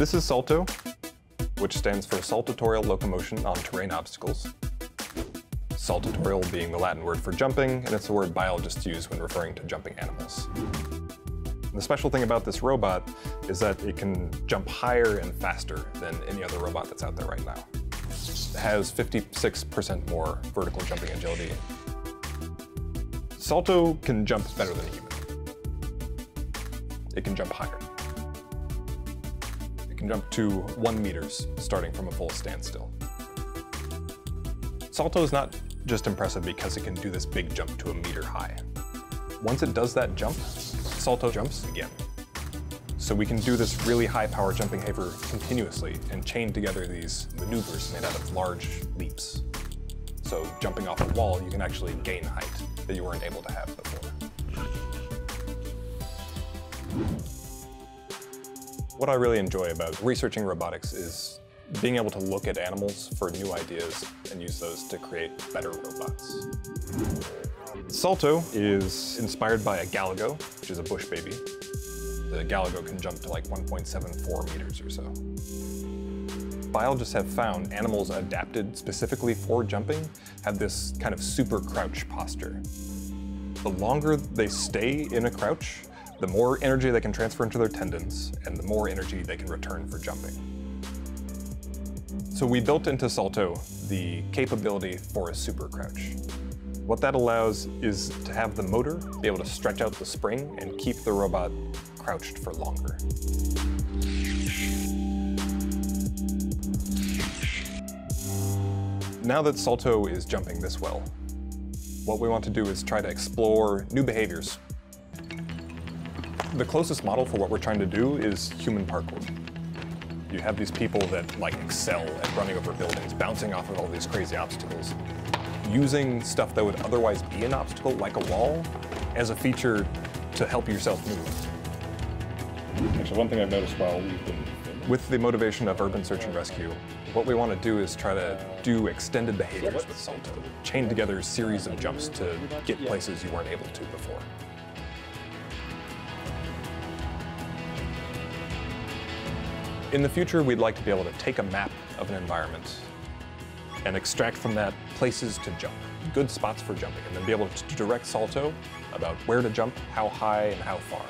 This is Salto, which stands for Saltatorial Locomotion on Terrain Obstacles. Saltatorial being the Latin word for jumping, and it's a word biologists use when referring to jumping animals. The special thing about this robot is that it can jump higher and faster than any other robot that's out there right now. It has 56% more vertical jumping agility. Salto can jump better than a human. It can jump higher. Can jump to one meters, starting from a full standstill. Salto is not just impressive because it can do this big jump to a meter high. Once it does that jump, Salto jumps again. So we can do this really high power jumping behavior continuously and chain together these maneuvers made out of large leaps. So jumping off a wall, you can actually gain height that you weren't able to have before. What I really enjoy about researching robotics is being able to look at animals for new ideas and use those to create better robots. Salto is inspired by a galago, which is a bush baby. The galago can jump to like 1.74 meters or so. Biologists have found animals adapted specifically for jumping have this kind of super crouch posture. The longer they stay in a crouch, the more energy they can transfer into their tendons and the more energy they can return for jumping. So we built into Salto the capability for a super crouch. What that allows is to have the motor be able to stretch out the spring and keep the robot crouched for longer. Now that Salto is jumping this well, what we want to do is try to explore new behaviors. The closest model for what we're trying to do is human parkour. You have these people that like excel at running over buildings, bouncing off of all these crazy obstacles, using stuff that would otherwise be an obstacle, like a wall, as a feature to help yourself move. Actually, one thing I've noticed while we've been With the motivation of urban search and rescue, what we want to do is try to do extended behaviors with Salto, chain together a series of jumps to get places you weren't able to before. In the future, we'd like to be able to take a map of an environment and extract from that places to jump, good spots for jumping, and then be able to direct Salto about where to jump, how high, and how far.